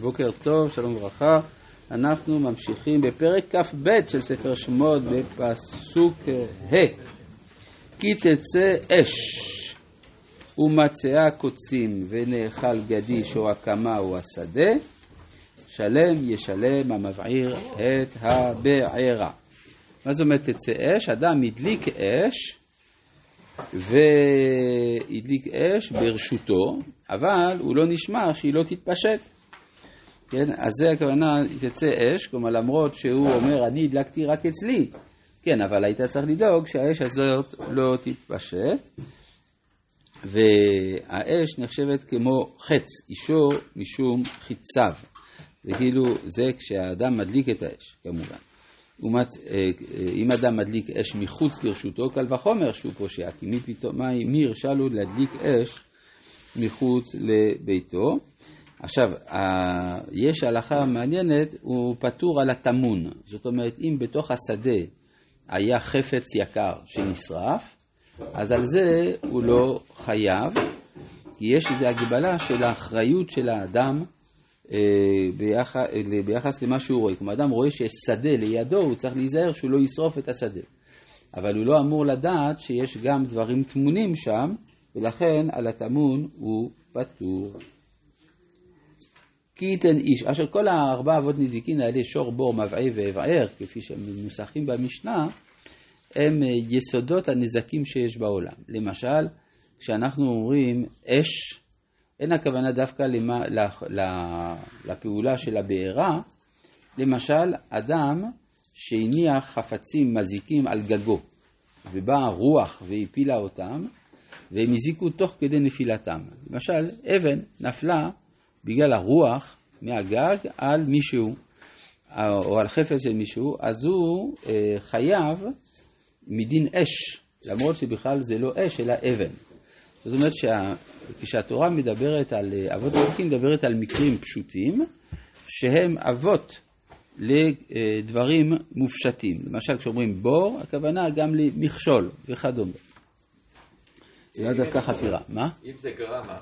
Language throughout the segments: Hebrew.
בוקר טוב, שלום וברכה. אנחנו ממשיכים בפרק כ"ב של ספר שמות בפסוק ה' כי תצא אש ומצאה קוצים ונאכל גדיש או הקמה או השדה שלם ישלם המבעיר את הבעירה. מה זאת אומרת תצא אש? אדם הדליק אש והדליק אש ברשותו, אבל הוא לא נשמע שהיא לא תתפשט. כן, אז זה הכוונה, תצא אש, כלומר למרות שהוא אומר, אני הדלקתי רק אצלי, כן, אבל היית צריך לדאוג שהאש הזאת לא תתפשט, והאש נחשבת כמו חץ, אישו משום חיציו. זה כאילו, זה כשהאדם מדליק את האש, כמובן. ומצ... אה, אה, אם אדם מדליק אש מחוץ לרשותו, קל וחומר שהוא פושע, כי מי, פתאום, מי הרשה לו להדליק אש מחוץ לביתו? עכשיו, יש הלכה מעניינת, הוא פטור על הטמון. זאת אומרת, אם בתוך השדה היה חפץ יקר שנשרף, אז על זה הוא לא חייב, כי יש איזו הגבלה של האחריות של האדם אה, ביחס, ביחס למה שהוא רואה. כלומר, אדם רואה שיש שדה לידו, הוא צריך להיזהר שהוא לא ישרוף את השדה. אבל הוא לא אמור לדעת שיש גם דברים טמונים שם, ולכן על הטמון הוא פטור. כי ייתן איש, אשר כל הארבע אבות נזיקין האלה, שור, בור, מבעי ואבער, כפי שהם מנוסחים במשנה, הם יסודות הנזקים שיש בעולם. למשל, כשאנחנו אומרים אש, אין הכוונה דווקא למה, לפעולה של הבעירה, למשל, אדם שהניח חפצים מזיקים על גגו, ובאה רוח והפילה אותם, והם הזיקו תוך כדי נפילתם. למשל, אבן נפלה בגלל הרוח מהגג על מישהו, או על חפץ של מישהו, אז הוא אה, חייב מדין אש, למרות שבכלל זה לא אש אלא אבן. זאת אומרת שכשהתורה מדברת על אה, אבות נזקים, מדברת על מקרים פשוטים, שהם אבות לדברים מופשטים. למשל כשאומרים בור, הכוונה גם למכשול וכדומה. זה לא דווקא חפירה. מה? אם זה גרמה.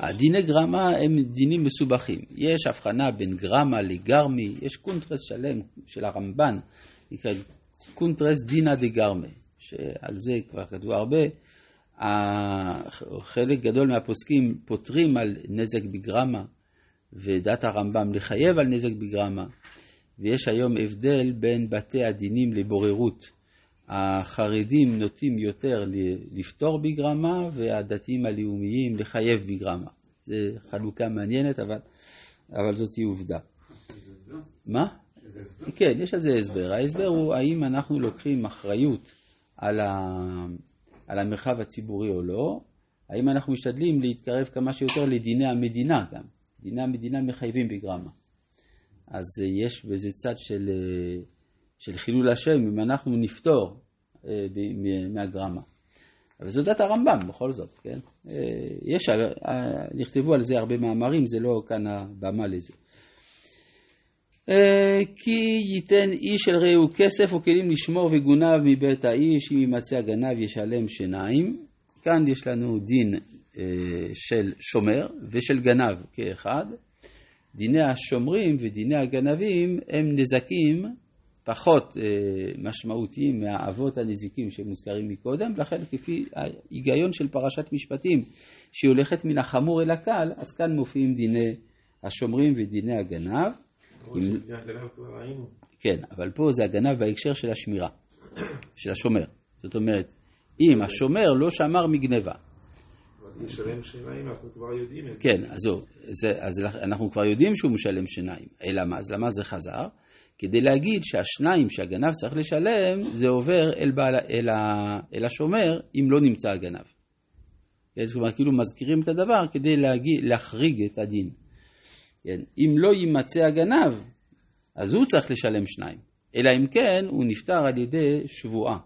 הדיני גרמה הם דינים מסובכים. יש הבחנה בין גרמה לגרמי, יש קונטרס שלם של הרמב"ן, נקרא קונטרס דינא דגרמה, שעל זה כבר כתבו הרבה. חלק גדול מהפוסקים פוטרים על נזק בגרמה, ודת הרמב"ם לחייב על נזק בגרמה, ויש היום הבדל בין בתי הדינים לבוררות. החרדים נוטים יותר לפתור בגרמה, והדתיים הלאומיים לחייב בגרמה. זו חלוקה מעניינת, אבל, אבל זאת היא עובדה. מה? כן, יש על זה הסבר. ההסבר הוא האם אנחנו לוקחים אחריות על, ה... על המרחב הציבורי או לא, האם אנחנו משתדלים להתקרב כמה שיותר לדיני המדינה גם. דיני המדינה מחייבים בגרמה. אז יש בזה צד של, של חילול השם, אם אנחנו נפתור אה, מהגרמה. אבל זו דת הרמב"ם בכל זאת, כן? אה, יש, אה, נכתבו על זה הרבה מאמרים, זה לא כאן הבמה לזה. כי ייתן איש אל רעהו כסף וכלים לשמור וגונב מבית האיש, אם יימצא הגנב ישלם שיניים. כאן יש לנו דין של שומר ושל גנב כאחד. דיני השומרים ודיני הגנבים הם נזקים פחות אה, משמעותיים מהאבות הנזיקים שמוזכרים מקודם, לכן כפי ההיגיון של פרשת משפטים, שהיא הולכת מן החמור אל הקל, אז כאן מופיעים דיני השומרים ודיני הגנב. עם... כן, אבל פה זה הגנב בהקשר של השמירה, של השומר. זאת אומרת, אם השומר לא שמר מגניבה. כן, אז זהו, אז אנחנו כבר יודעים שהוא משלם שיניים, אלא מה, אז למה זה חזר? כדי להגיד שהשניים שהגנב צריך לשלם, זה עובר אל, בעל, אל, ה, אל השומר אם לא נמצא הגנב. כן, זאת אומרת, כאילו מזכירים את הדבר כדי להגיד, להחריג את הדין. כן, אם לא יימצא הגנב, אז הוא צריך לשלם שניים. אלא אם כן, הוא נפטר על ידי שבועה.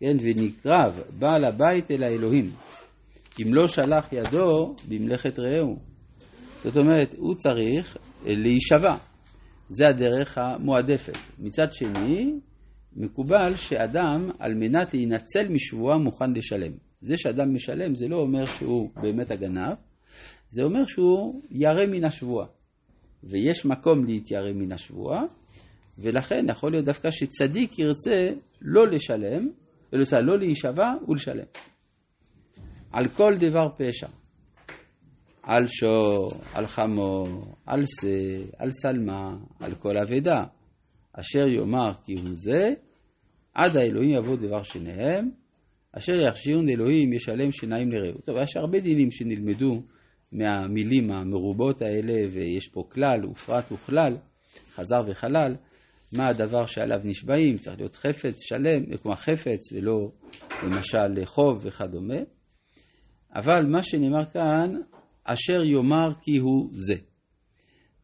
כן, ונקרב בעל הבית אל האלוהים. אם לא שלח ידו במלאכת רעהו. זאת אומרת, הוא צריך להישבע. זה הדרך המועדפת. מצד שני, מקובל שאדם, על מנת להינצל משבועה, מוכן לשלם. זה שאדם משלם, זה לא אומר שהוא באמת הגנב, זה אומר שהוא ירא מן השבועה. ויש מקום להתיירא מן השבועה, ולכן יכול להיות דווקא שצדיק ירצה לא לשלם, לא להישבע ולשלם. על כל דבר פשע. על שור, על חמור, על שא, על שלמה, על כל אבדה. אשר יאמר כי הוא זה, עד האלוהים יבוא דבר שניהם, אשר יכשירון אלוהים ישלם שיניים לרעהו. טוב, יש הרבה דינים שנלמדו מהמילים המרובות האלה, ויש פה כלל ופרט וכלל, חזר וחלל, מה הדבר שעליו נשבעים, צריך להיות חפץ שלם, כלומר חפץ ולא למשל חוב וכדומה. אבל מה שנאמר כאן, אשר יאמר כי הוא זה.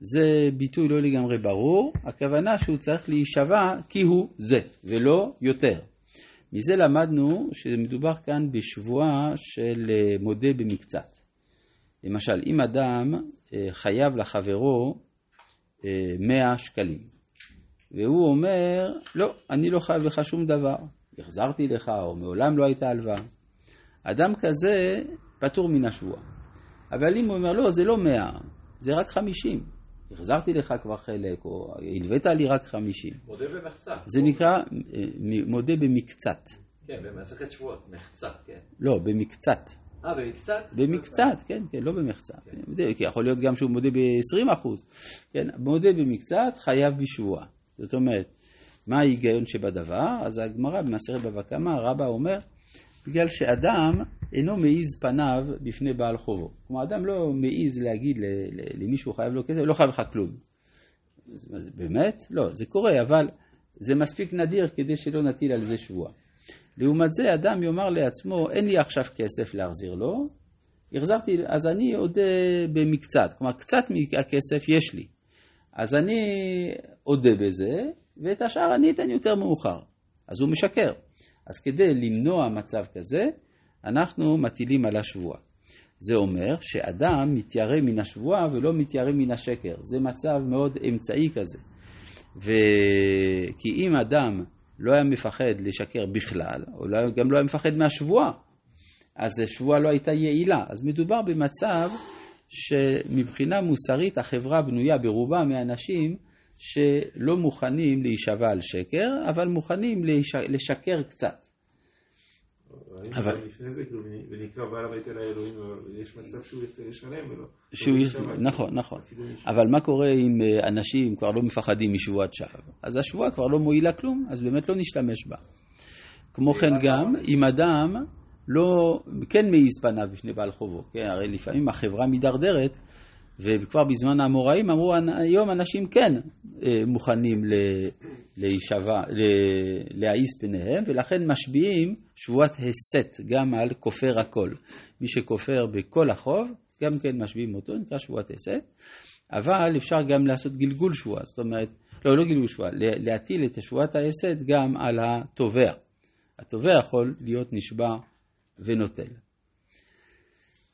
זה ביטוי לא לגמרי ברור, הכוונה שהוא צריך להישבע כי הוא זה, ולא יותר. מזה למדנו שמדובר כאן בשבועה של אה, מודה במקצת. למשל, אם אדם אה, חייב לחברו 100 אה, שקלים, והוא אומר, לא, אני לא חייב לך שום דבר, החזרתי לך, או מעולם לא הייתה הלוואה. אדם כזה פטור מן השבועה. אבל אם הוא אומר, לא, זה לא 100, זה רק 50. החזרתי לך כבר חלק, או הלווית לי רק 50. מודה במחצת. זה נקרא מודה במקצת. כן, במסכת שבועות, מחצת, כן. לא, במקצת. אה, במקצת? במקצת, כן, כן, לא במחצת. כן. כי יכול להיות גם שהוא מודה ב-20 אחוז. כן, מודה במקצת, חייב בשבועה. זאת אומרת, מה ההיגיון שבדבר? אז הגמרא במסכת בבא קמא, רבא אומר, בגלל שאדם אינו מעיז פניו בפני בעל חובו. כלומר, אדם לא מעיז להגיד למישהו חייב לו כסף, לא חייב לך כלום. באמת? לא, זה קורה, אבל זה מספיק נדיר כדי שלא נטיל על זה שבועה. לעומת זה, אדם יאמר לעצמו, אין לי עכשיו כסף להחזיר לו, החזרתי, אז אני אודה במקצת, כלומר, קצת מהכסף יש לי. אז אני אודה בזה, ואת השאר אני אתן יותר מאוחר. אז הוא משקר. אז כדי למנוע מצב כזה, אנחנו מטילים על השבועה. זה אומר שאדם מתיירא מן השבועה ולא מתיירא מן השקר. זה מצב מאוד אמצעי כזה. ו... כי אם אדם לא היה מפחד לשקר בכלל, או לא, גם לא היה מפחד מהשבועה, אז השבועה לא הייתה יעילה. אז מדובר במצב שמבחינה מוסרית החברה בנויה ברובה מאנשים שלא מוכנים להישבע על שקר, אבל מוכנים לשקר קצת. אבל לפני זה, ונקרא בעל הבית אל האלוהים, יש מצב שהוא ירצה לשלם ולא... שהוא ירצה, נכון, נכון. אבל מה קורה אם אה, אנשים כבר לא מפחדים משבועת שווא? אז השבועה כבר לא מועילה כלום, אז באמת לא נשתמש בה. כמו כן גם, אם אדם לא, כן מעיז פניו בפני בעל חובו, כן, הרי לפעמים החברה מידרדרת, וכבר בזמן האמוראים אמרו, היום אנשים כן אה, מוכנים להישבע, להעיז פניהם, ולכן משביעים שבועת הסת גם על כופר הכל. מי שכופר בכל החוב, גם כן משביעים אותו, נקרא שבועת הסת, אבל אפשר גם לעשות גלגול שבועה, זאת אומרת, לא, לא גלגול שבועה, להטיל את שבועת ההסת גם על התובע. התובע יכול להיות נשבע ונוטל.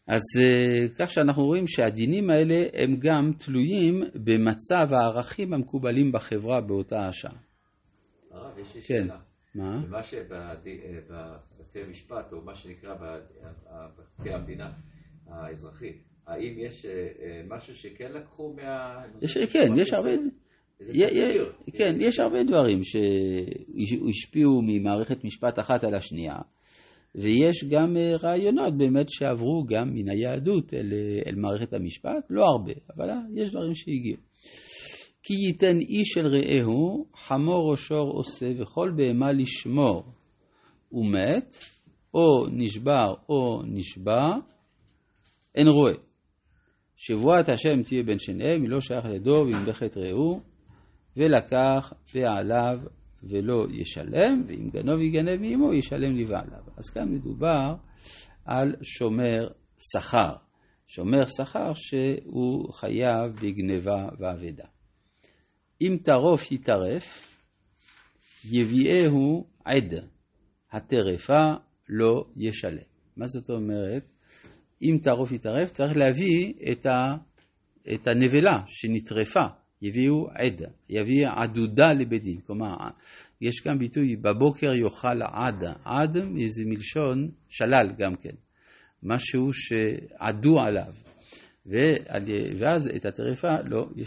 אז אה, כך שאנחנו רואים שהדינים האלה הם גם תלויים במצב הערכים המקובלים בחברה באותה השעה. הרב, יש לי כן. שאלה. מה? מה שבבתי משפט, או מה שנקרא בבתי המדינה האזרחי, האם יש אה, אה, משהו שכן לקחו מה... יש, כן, יש הרבה... כן, יש הרבה דברים שהשפיעו ממערכת משפט אחת על השנייה. ויש גם אה, רעיונות באמת שעברו גם מן היהדות אל, אה, אל מערכת המשפט, לא הרבה, אבל אה, יש דברים שהגיעו. כי ייתן איש אל רעהו, חמור או שור עושה, וכל בהמה לשמור. הוא מת, או נשבר או נשבע, אין רואה. שבועת השם תהיה בין שניהם, היא לא שייך לדוב, היא ממלכת רעהו, ולקח בעליו ולא ישלם, ואם גנוב יגנב מעמו, ישלם לבעליו. אז כאן מדובר על שומר שכר. שומר שכר שהוא חייב בגניבה ואבדה. אם טרוף יטרף, יביאהו עד, הטרפה לא ישלם. מה זאת אומרת? אם טרוף יטרף, צריך להביא את, ה, את הנבלה שנטרפה. יביאו עד, יביא עדודה לבית דין. כלומר, יש גם ביטוי, בבוקר יאכל עד, עד זה מלשון שלל גם כן, משהו שעדו עליו, ואז את הטרפה לא ישלם.